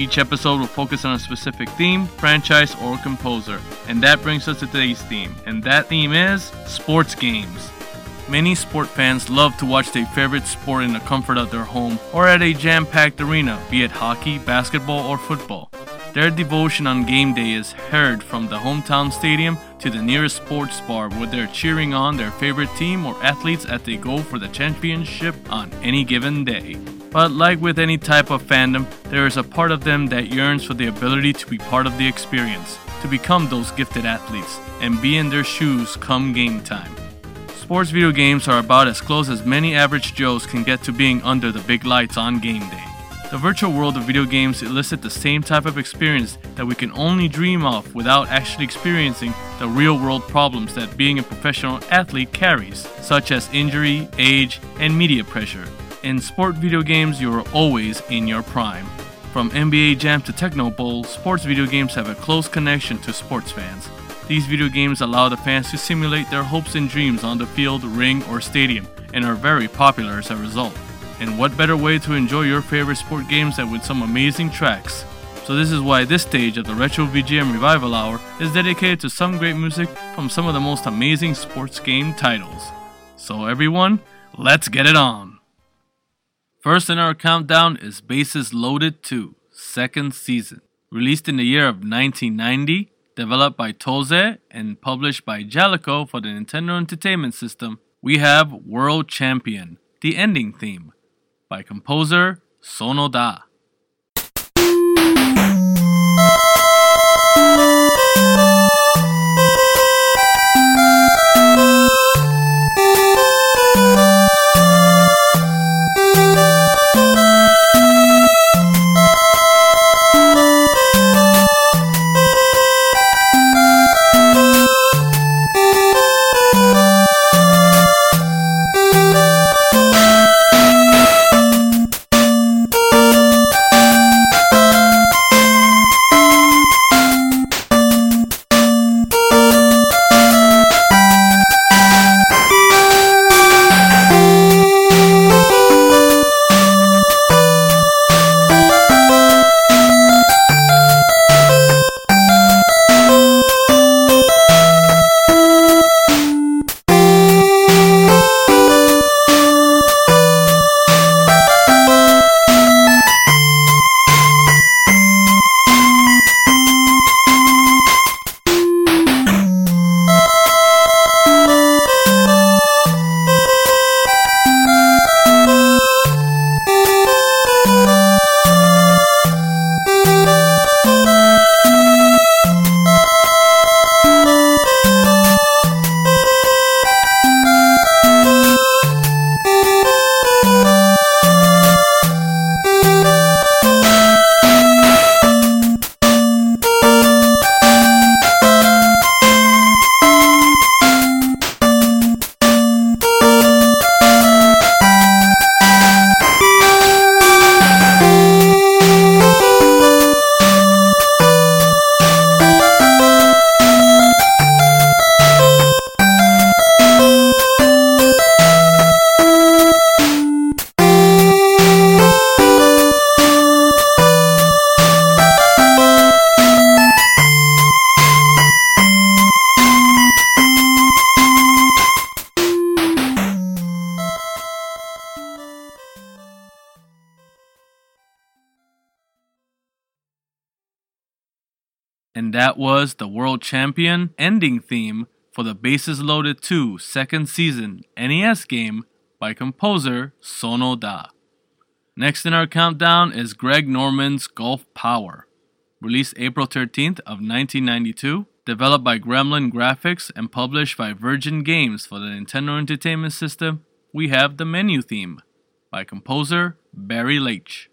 Each episode will focus on a specific theme, franchise, or composer. And that brings us to today's theme, and that theme is sports games. Many sport fans love to watch their favorite sport in the comfort of their home or at a jam packed arena, be it hockey, basketball, or football. Their devotion on game day is heard from the hometown stadium to the nearest sports bar where they're cheering on their favorite team or athletes as they go for the championship on any given day. But like with any type of fandom, there is a part of them that yearns for the ability to be part of the experience, to become those gifted athletes, and be in their shoes come game time. Sports video games are about as close as many average Joes can get to being under the big lights on game day. The virtual world of video games elicit the same type of experience that we can only dream of without actually experiencing the real world problems that being a professional athlete carries, such as injury, age, and media pressure. In sport video games, you are always in your prime. From NBA Jam to Tecmo Bowl, sports video games have a close connection to sports fans. These video games allow the fans to simulate their hopes and dreams on the field, ring, or stadium, and are very popular as a result. And what better way to enjoy your favorite sport games than with some amazing tracks? So this is why this stage of the Retro VGM Revival Hour is dedicated to some great music from some of the most amazing sports game titles. So everyone, let's get it on! First in our countdown is Bases Loaded 2, second season. Released in the year of 1990, developed by Tose and published by Jaleco for the Nintendo Entertainment System, we have World Champion, the ending theme, by composer Sonoda. The World Champion ending theme for the Bases Loaded 2 second season NES game by composer Sonoda. Next in our countdown is Greg Norman's Golf Power. Released April 13th of 1992, developed by Gremlin Graphics and published by Virgin Games for the Nintendo Entertainment System, we have the menu theme by composer Barry Leitch.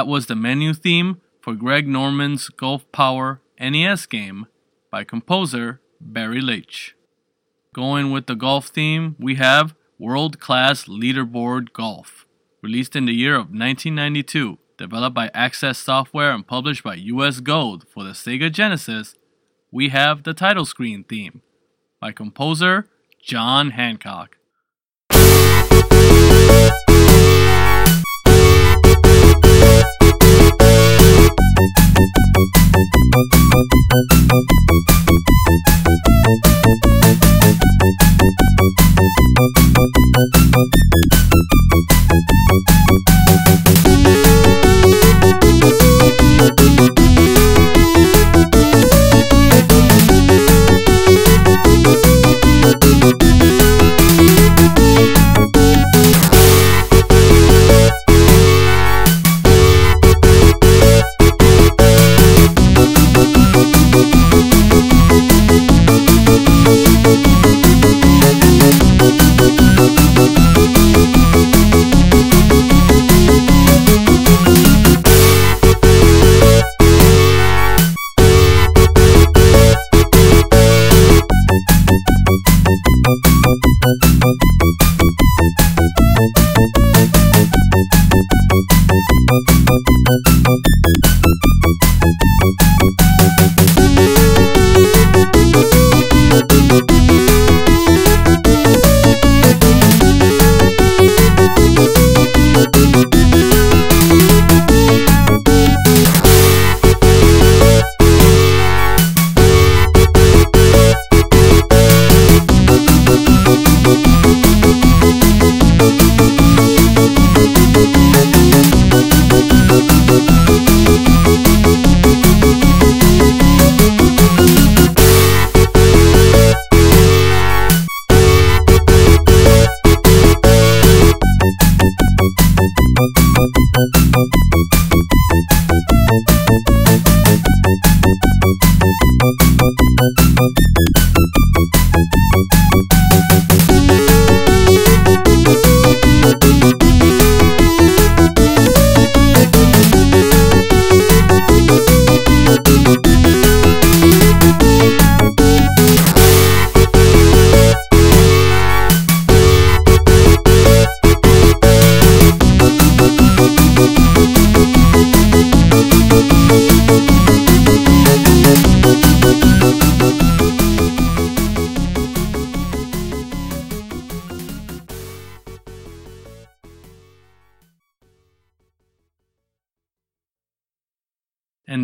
That was the menu theme for Greg Norman's Golf Power NES game by composer Barry Leitch. Going with the golf theme, we have World Class Leaderboard Golf, released in the year of 1992, developed by Access Software and published by US Gold for the Sega Genesis. We have the title screen theme by composer John Hancock.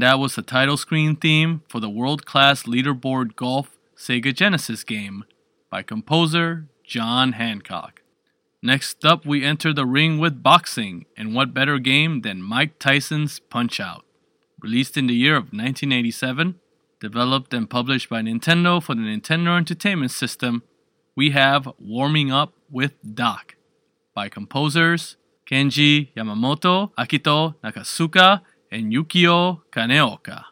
That was the title screen theme for the world class leaderboard golf Sega Genesis game by composer John Hancock. Next up, we enter the ring with boxing, and what better game than Mike Tyson's Punch Out! Released in the year of 1987, developed and published by Nintendo for the Nintendo Entertainment System, we have Warming Up with Doc by composers Kenji Yamamoto, Akito Nakatsuka, and Yukio Kaneoka.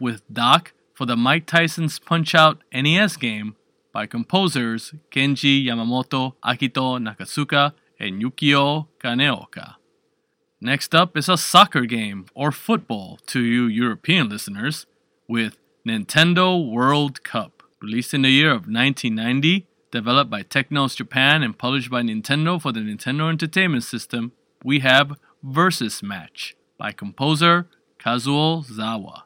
With Doc for the Mike Tyson's Punch Out NES game by composers Kenji Yamamoto, Akito Nakatsuka, and Yukio Kaneoka. Next up is a soccer game, or football to you European listeners, with Nintendo World Cup. Released in the year of 1990, developed by Technos Japan and published by Nintendo for the Nintendo Entertainment System, we have Versus Match by composer Kazuo Sawa.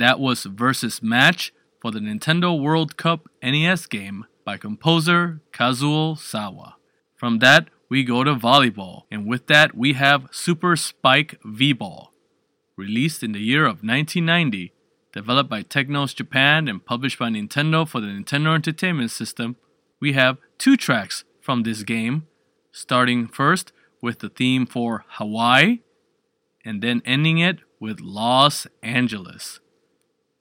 and that was Versus Match for the Nintendo World Cup NES game by composer Kazuo Sawa. From that, we go to volleyball, and with that, we have Super Spike V Ball. Released in the year of 1990, developed by Technos Japan and published by Nintendo for the Nintendo Entertainment System, we have two tracks from this game, starting first with the theme for Hawaii, and then ending it with Los Angeles.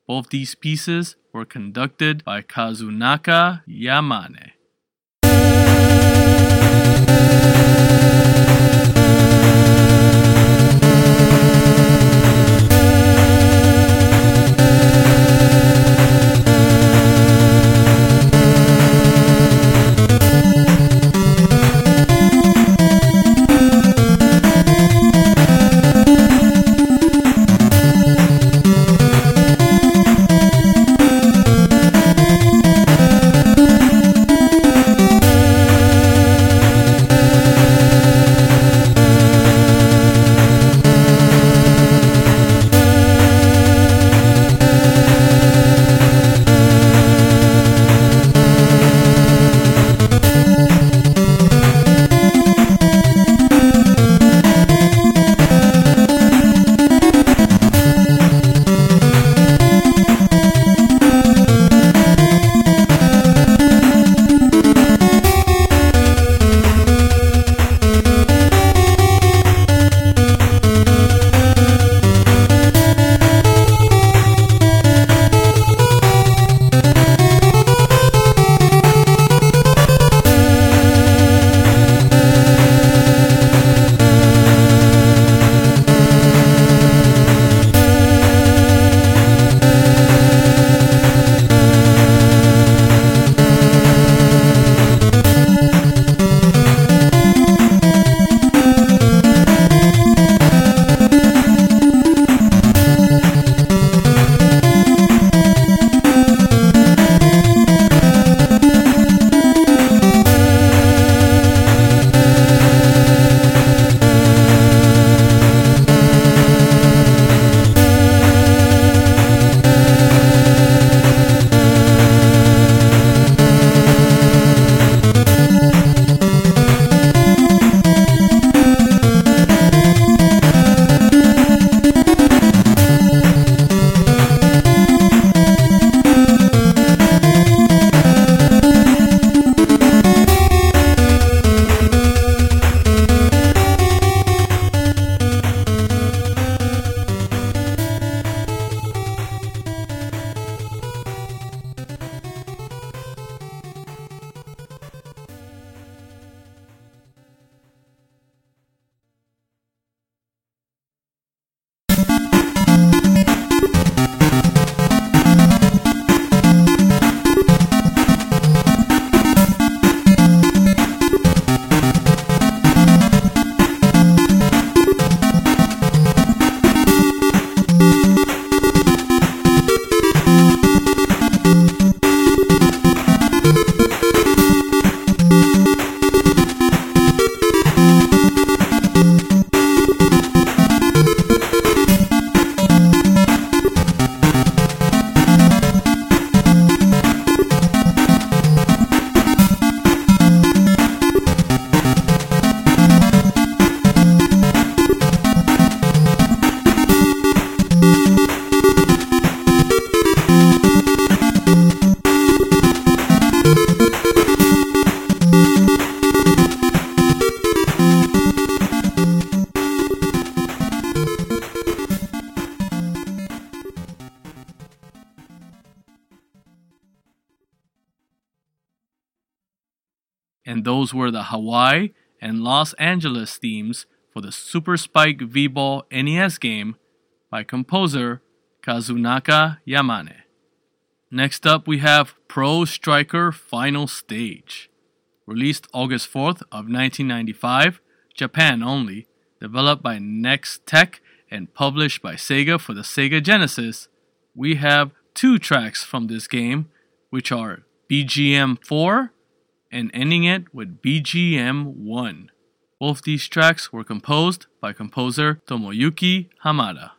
Both these pieces were conducted by Kazunaka Yamane. Those were the Hawaii and Los Angeles themes for the Super Spike V-Ball NES game by composer Kazunaka Yamane. Next up we have Pro Striker Final Stage. Released August 4th of 1995, Japan only, developed by Nextech and published by Sega for the Sega Genesis, we have two tracks from this game, which are BGM 4 and ending it with BGM 1. Both these tracks were composed by composer Tomoyuki Hamada.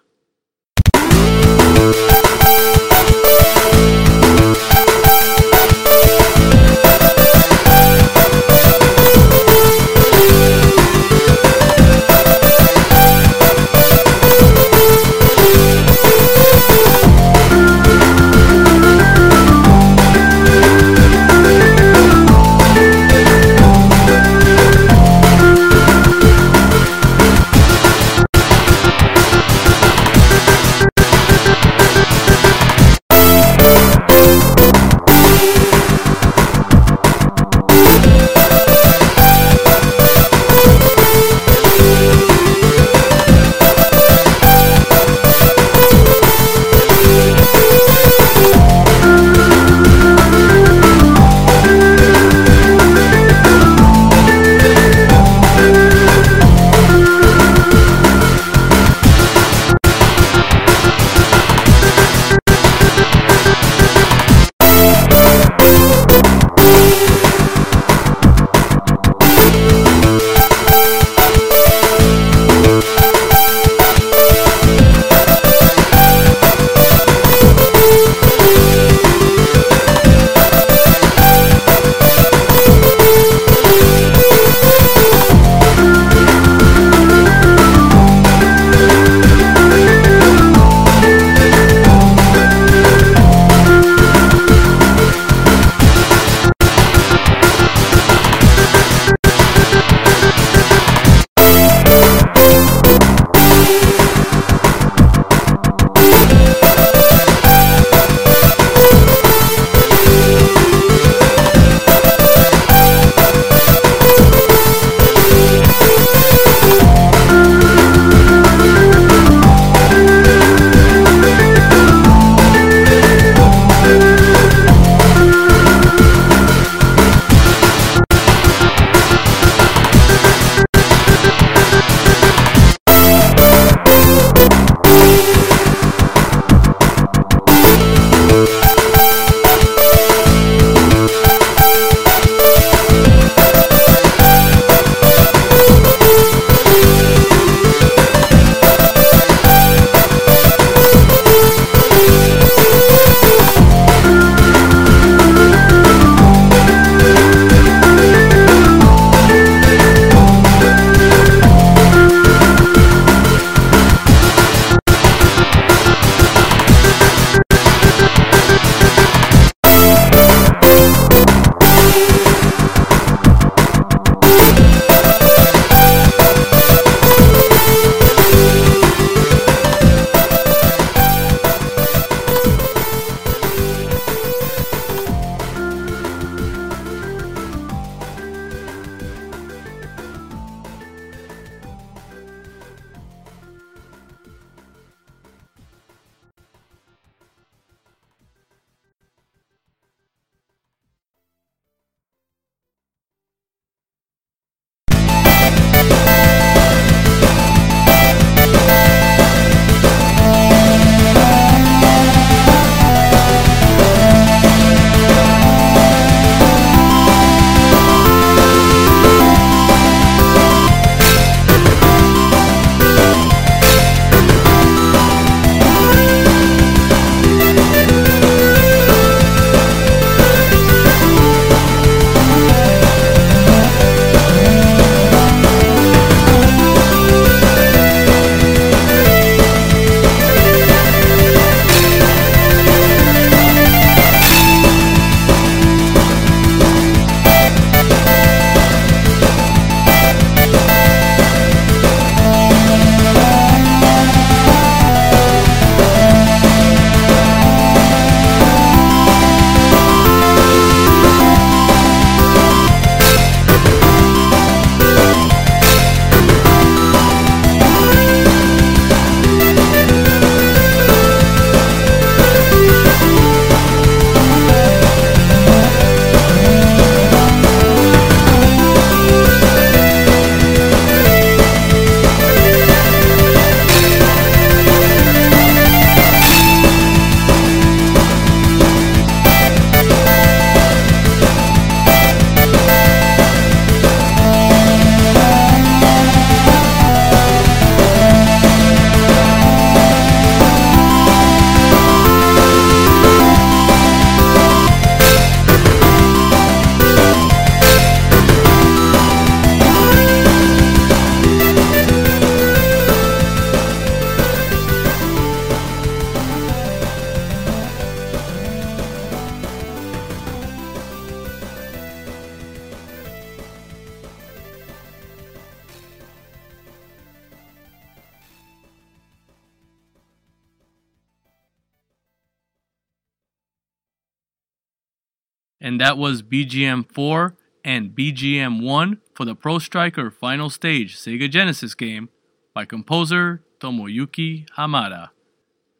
That was BGM 4 and BGM 1 for the Pro Striker Final Stage Sega Genesis game by composer Tomoyuki Hamada.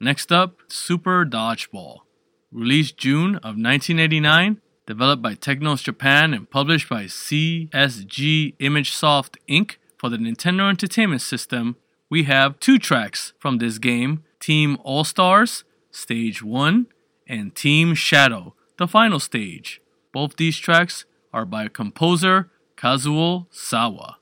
Next up, Super Dodgeball. Released June of 1989, developed by Technos Japan and published by CSG ImageSoft Inc. for the Nintendo Entertainment System, we have two tracks from this game Team All Stars, Stage 1, and Team Shadow, the final stage. Both these tracks are by composer Kazuo Sawa.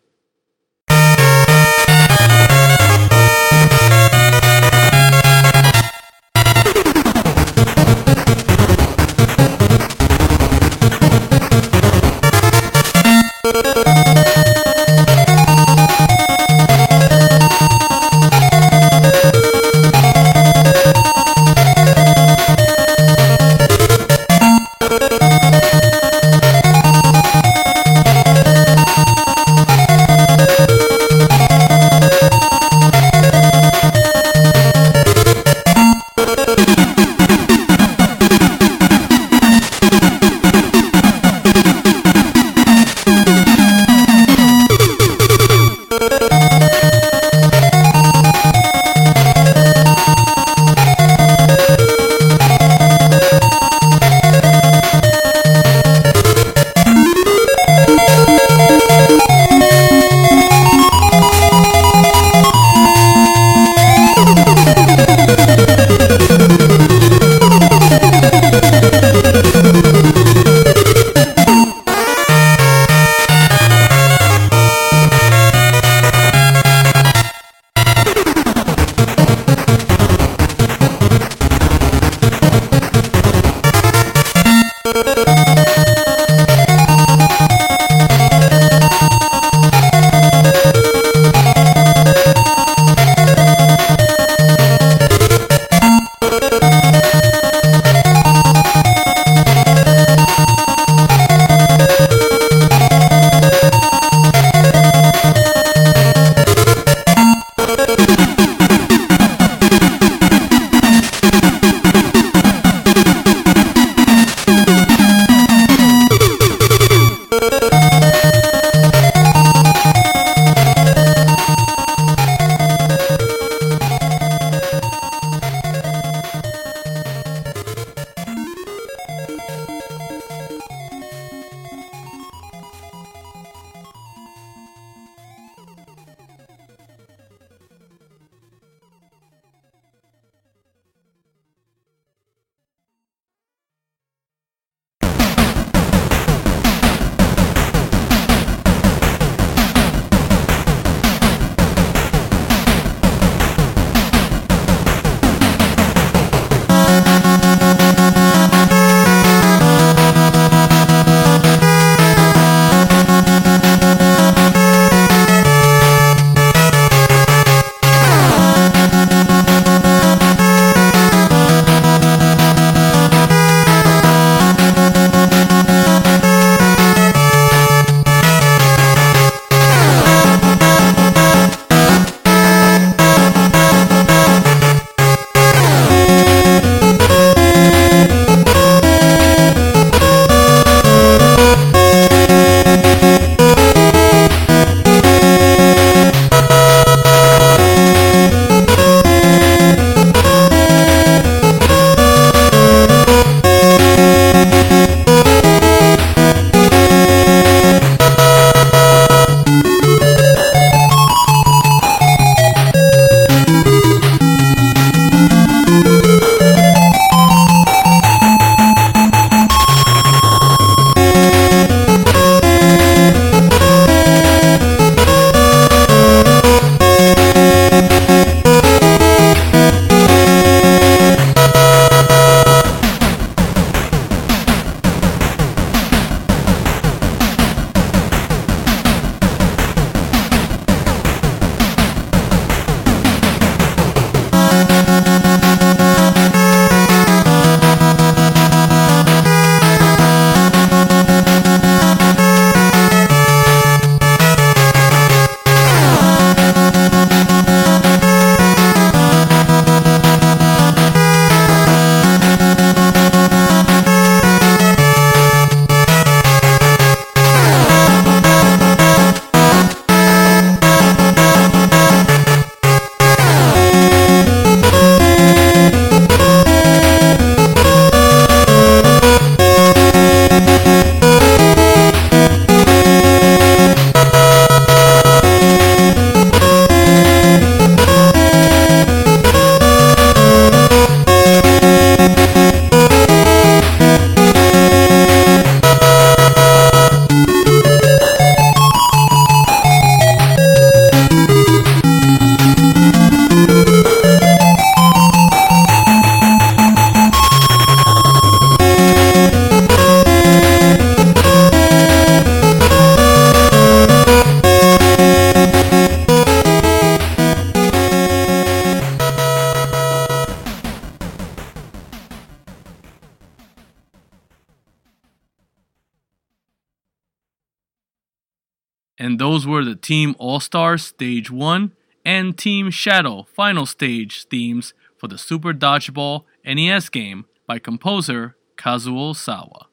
Team All Stars Stage 1 and Team Shadow Final Stage themes for the Super Dodgeball NES game by composer Kazuo Sawa.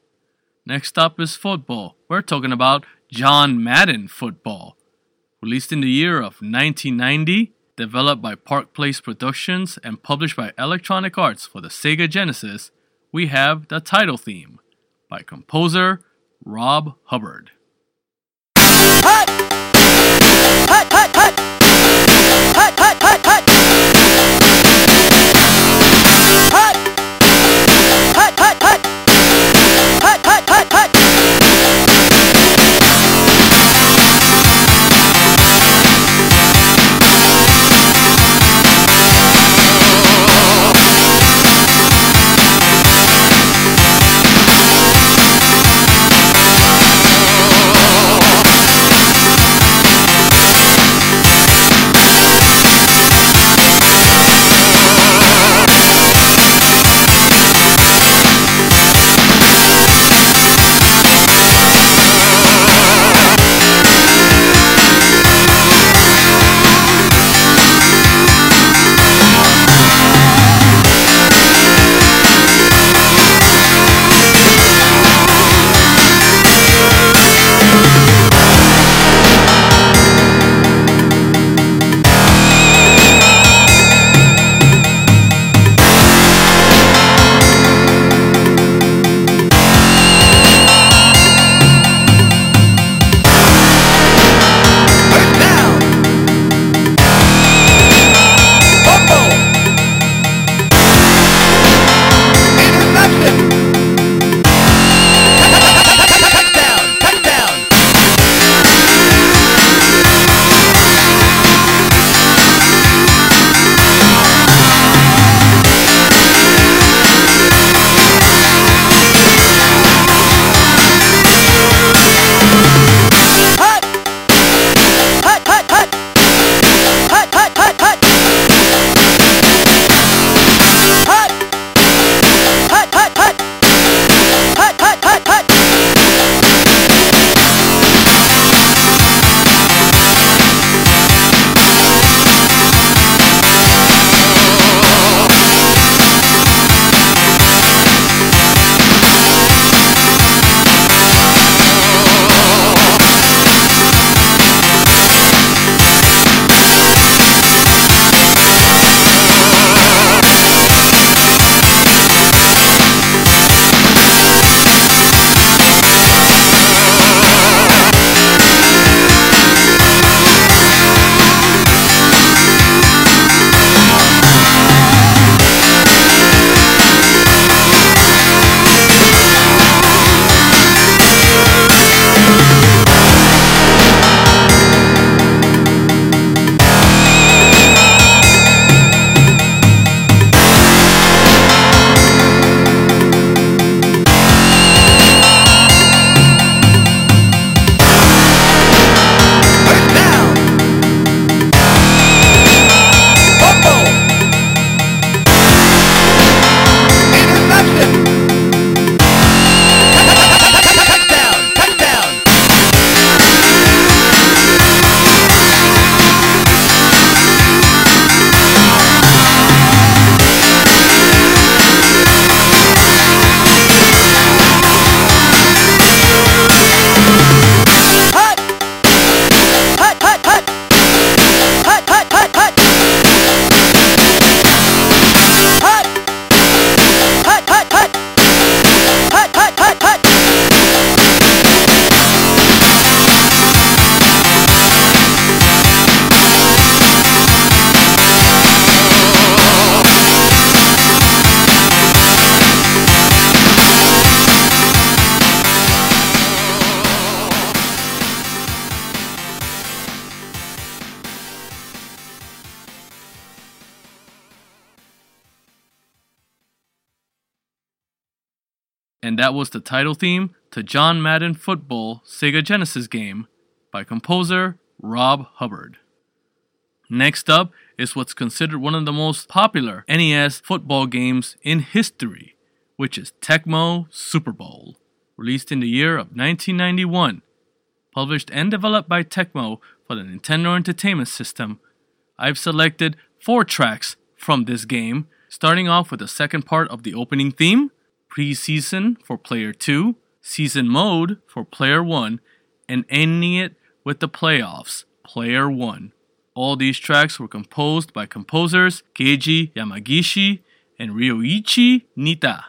Next up is football. We're talking about John Madden Football. Released in the year of 1990, developed by Park Place Productions and published by Electronic Arts for the Sega Genesis, we have the title theme by composer Rob Hubbard. Hut! 嗨嗨嗨 that was the title theme to John Madden Football Sega Genesis game by composer Rob Hubbard. Next up is what's considered one of the most popular NES football games in history, which is Tecmo Super Bowl, released in the year of 1991 published and developed by Tecmo for the Nintendo Entertainment System. I've selected four tracks from this game, starting off with the second part of the opening theme, pre-season for player 2, season mode for player 1, and ending it with the playoffs, player 1. All these tracks were composed by composers Keiji Yamagishi and Ryuichi Nitta.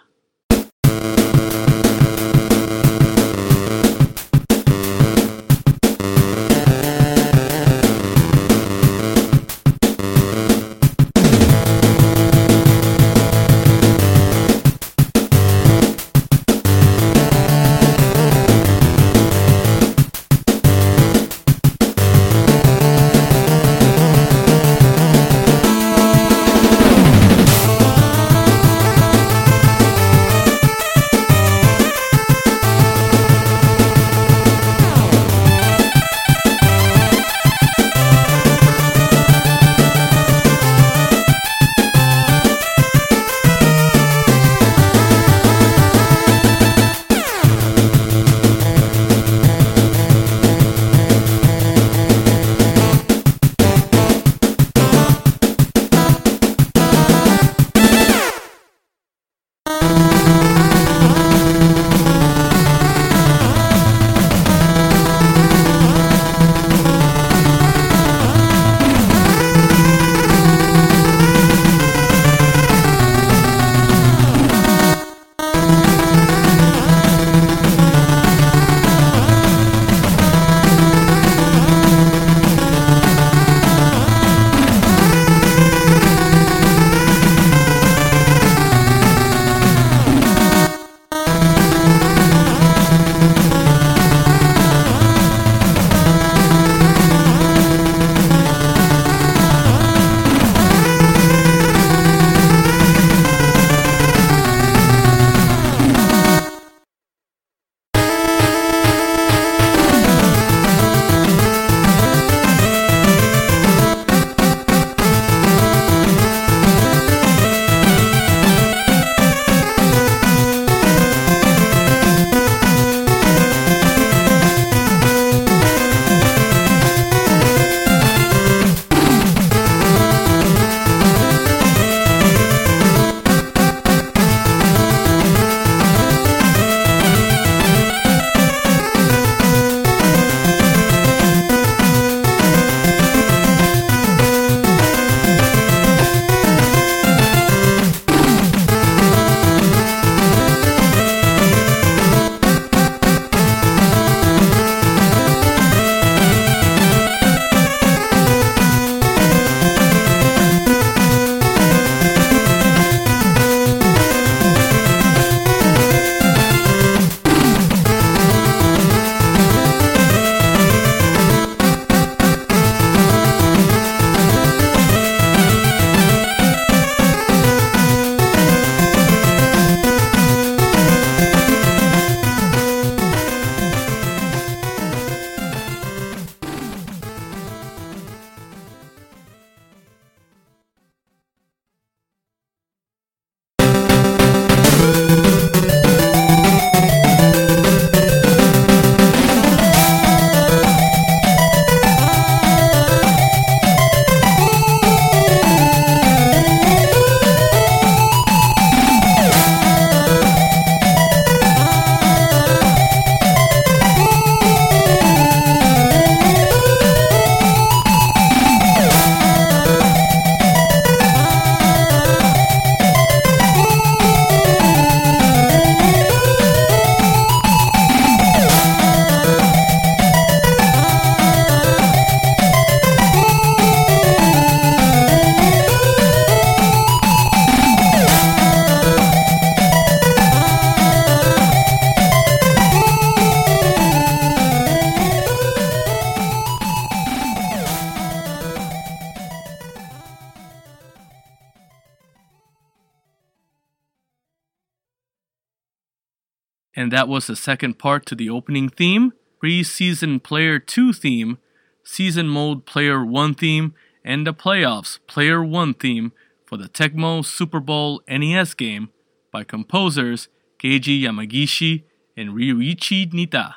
And that was the second part to the opening theme, pre-season player 2 theme, season mode player 1 theme, and the playoffs player 1 theme for the Tecmo Super Bowl NES game by composers Keiji Yamagishi and Ryuichi Nitta.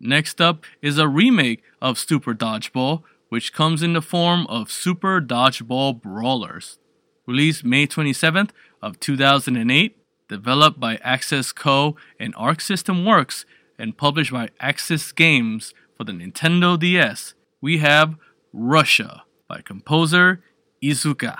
Next up is a remake of Super Dodgeball, which comes in the form of Super Dodgeball Brawlers. Released May 27th of 2008, developed by Access Co. and Arc System Works, and published by Aksys Games for the Nintendo DS, we have Russia by composer Iizuka.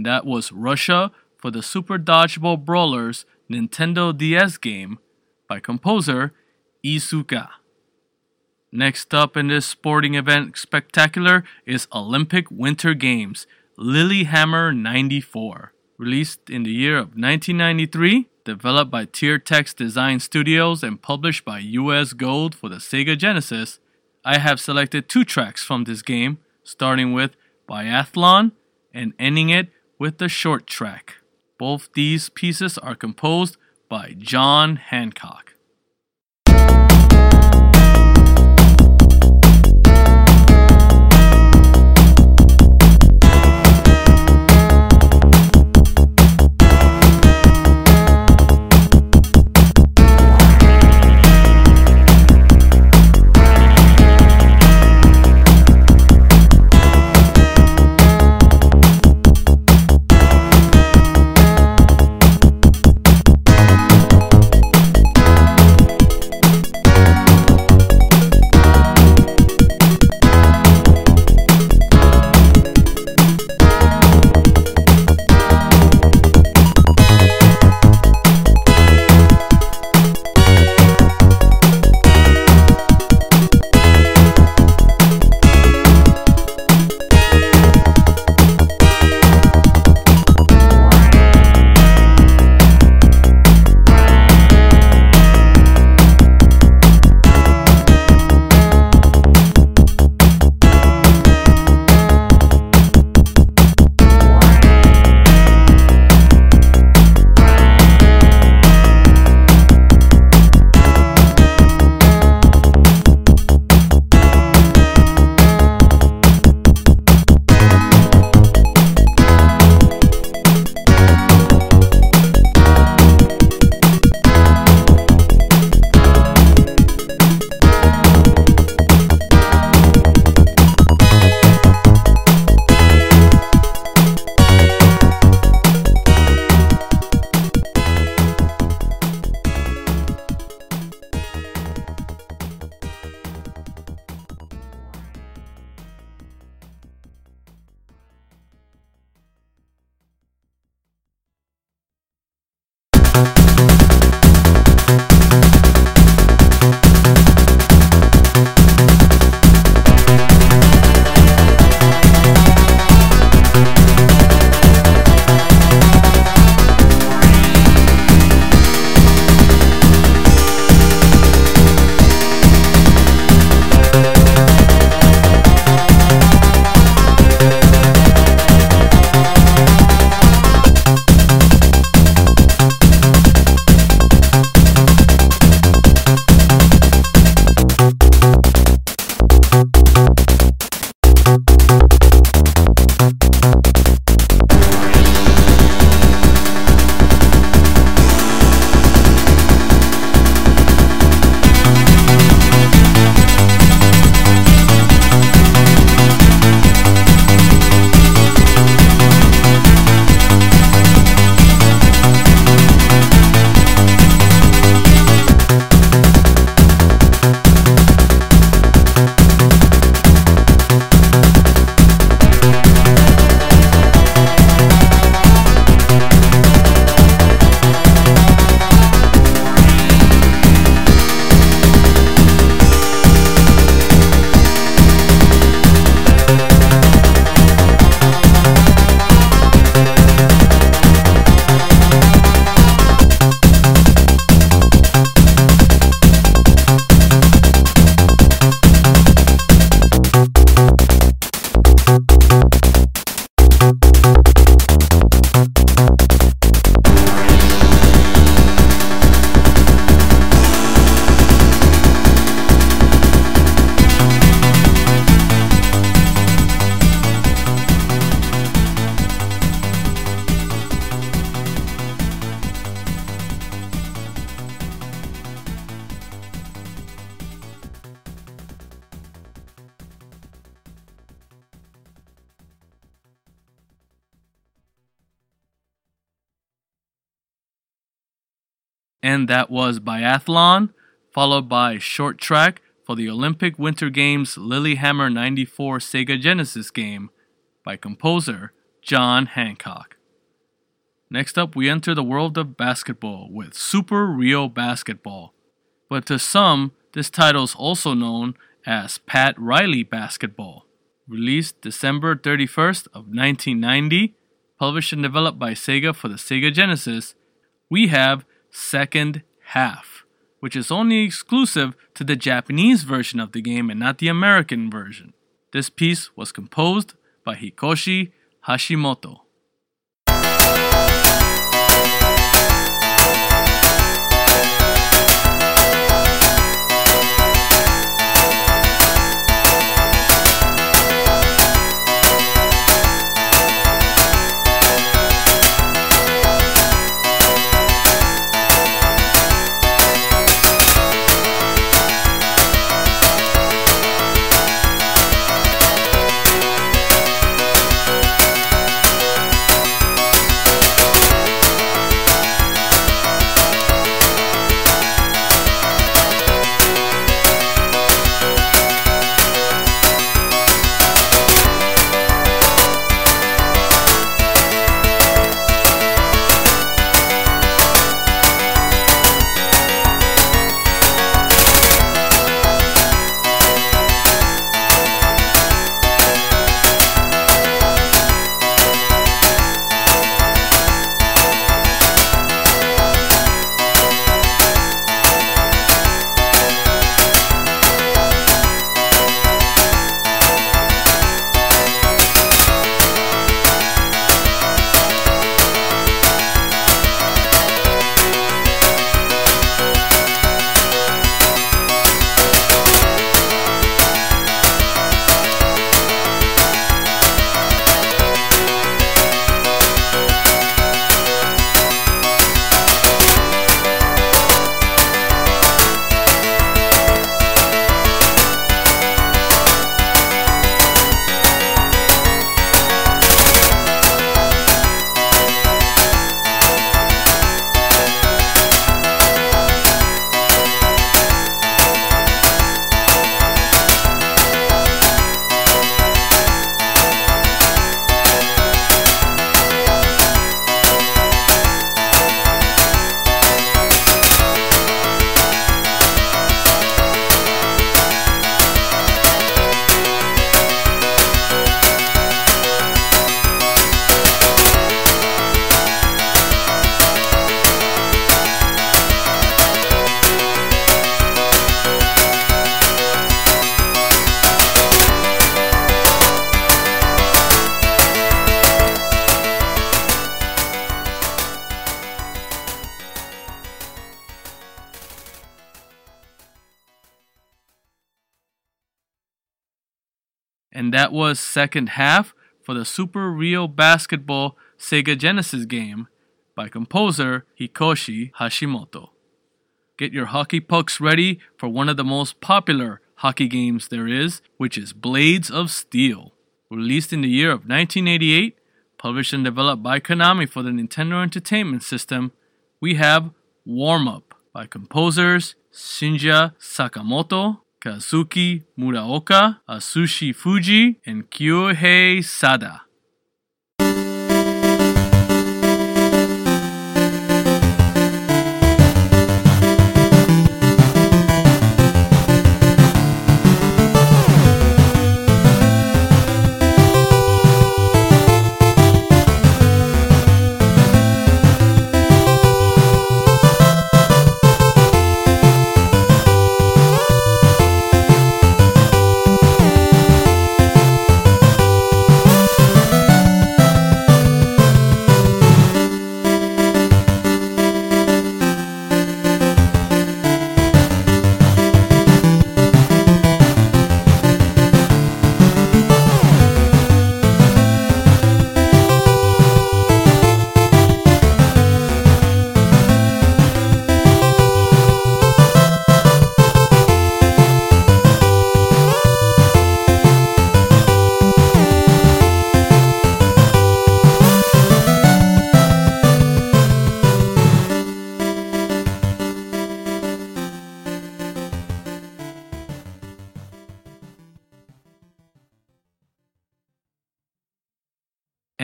And that was Russia for the Super Dodgeball Brawlers Nintendo DS game by composer Iizuka. Next up in this sporting event spectacular is Olympic Winter Games Lillehammer 94. Released in the year of 1993, developed by Tiertex Design Studios and published by US Gold for the Sega Genesis, I have selected two tracks from this game, starting with Biathlon and ending it with the short track. Both these pieces are composed by John Hancock. That was biathlon, followed by short track for the Olympic Winter Games Lillehammer 94 Sega Genesis game by composer John Hancock. Next up, we enter the world of basketball with Super Real Basketball. But to some, this title is also known as Pat Riley Basketball. Released December 31st of 1990, published and developed by Sega for the Sega Genesis, we have Second Half, which is only exclusive to the Japanese version of the game and not the American version. This piece was composed by Hikoshi Hashimoto. And that was second half for the Super Real Basketball Sega Genesis game by composer Hikoshi Hashimoto. Get your hockey pucks ready for one of the most popular hockey games there is, which is Blades of Steel. Released in the year of 1988, published and developed by Konami for the Nintendo Entertainment System, we have Warm Up by composers Shinya Sakamoto Kazuki Muraoka, Atsushi Fuji, and Kyohei Sada.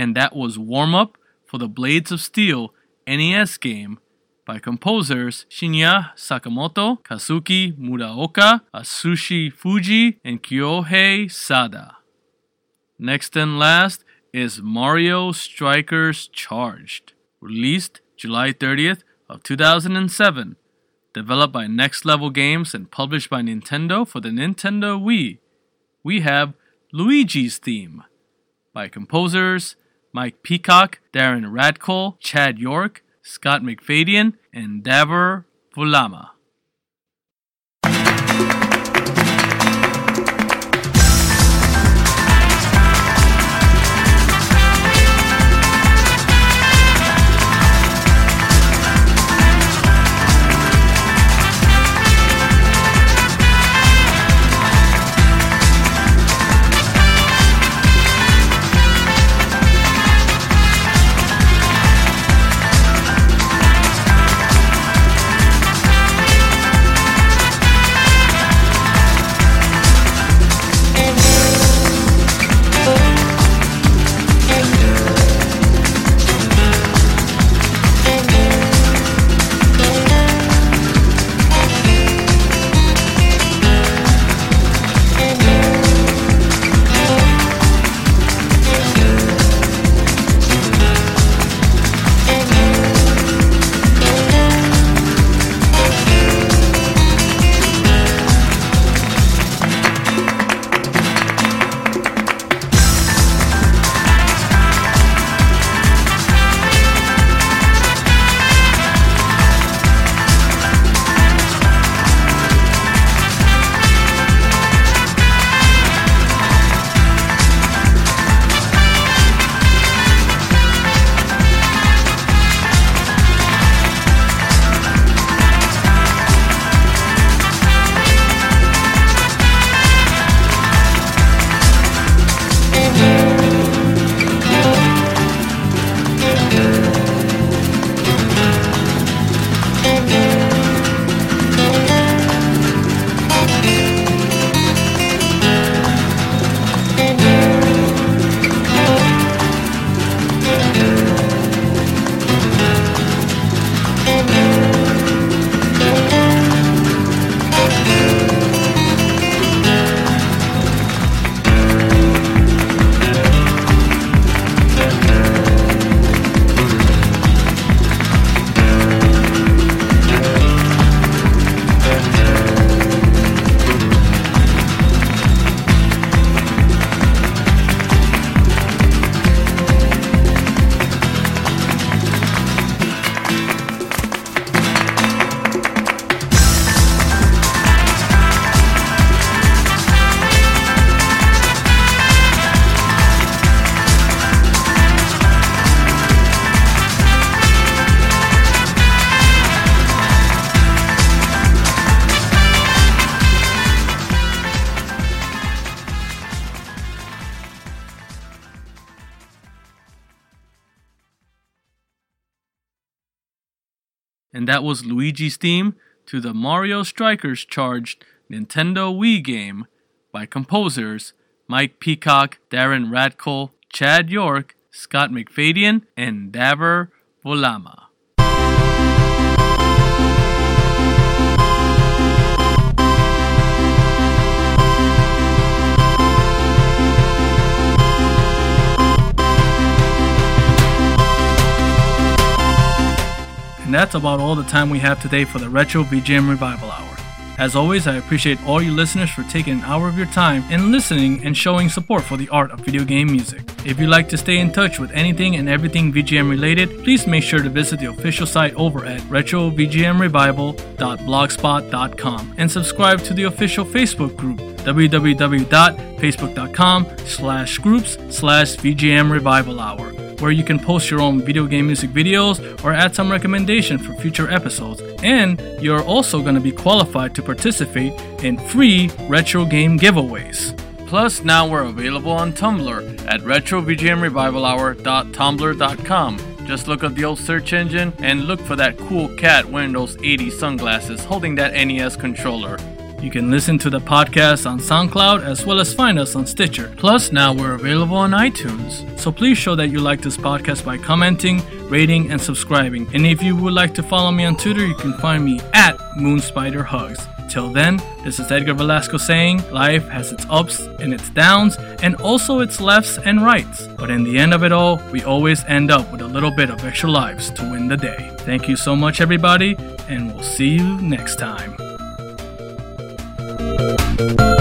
And that was Warm Up for the Blades of Steel NES game by composers Shinya Sakamoto, Kazuki Muraoka, Atsushi Fuji, and Kyohei Sada. Next and last is Mario Strikers Charged, released July 30th of 2007, developed by Next Level Games and published by Nintendo for the Nintendo Wii. We have Luigi's Theme by composers Mike Peacock, Darren Radtke, Chad York, Scott McFadyen, and Davor Vulama. That was Luigi's theme to the Mario Strikers Charged Nintendo Wii game by composers Mike Peacock, Darren Radtke, Chad York, Scott McFadyen, and Dave Vulama. And that's about all the time we have today for the Retro VGM Revival Hour. As always, I appreciate all you listeners for taking an hour of your time and listening and showing support for the art of video game music. If you'd like to stay in touch with anything and everything VGM related, please make sure to visit the official site over at retrovgmrevival.blogspot.com and subscribe to the official Facebook group www.facebook.com slash groups slash VGM Revival Hour where you can post your own video game music videos or add some recommendation for future episodes. And you're also going to be qualified to participate in free retro game giveaways. Plus, now we're available on Tumblr at retrovgmrevivalhour.tumblr.com. Just look up the old search engine and look for that cool cat wearing those 80s sunglasses holding that NES controller. You can listen to the podcast on SoundCloud as well as find us on Stitcher. Plus, now we're available on iTunes. So please show that you like this podcast by commenting, rating, and subscribing. And if you would like to follow me on Twitter, you can find me at MoonSpiderHugs. Till then, this is Edgar Velasco saying life has its ups and its downs, and also its lefts and rights. But in the end of it all, we always end up with a little bit of extra lives to win the day. Thank you so much, everybody, and we'll see you next time. Touchdown!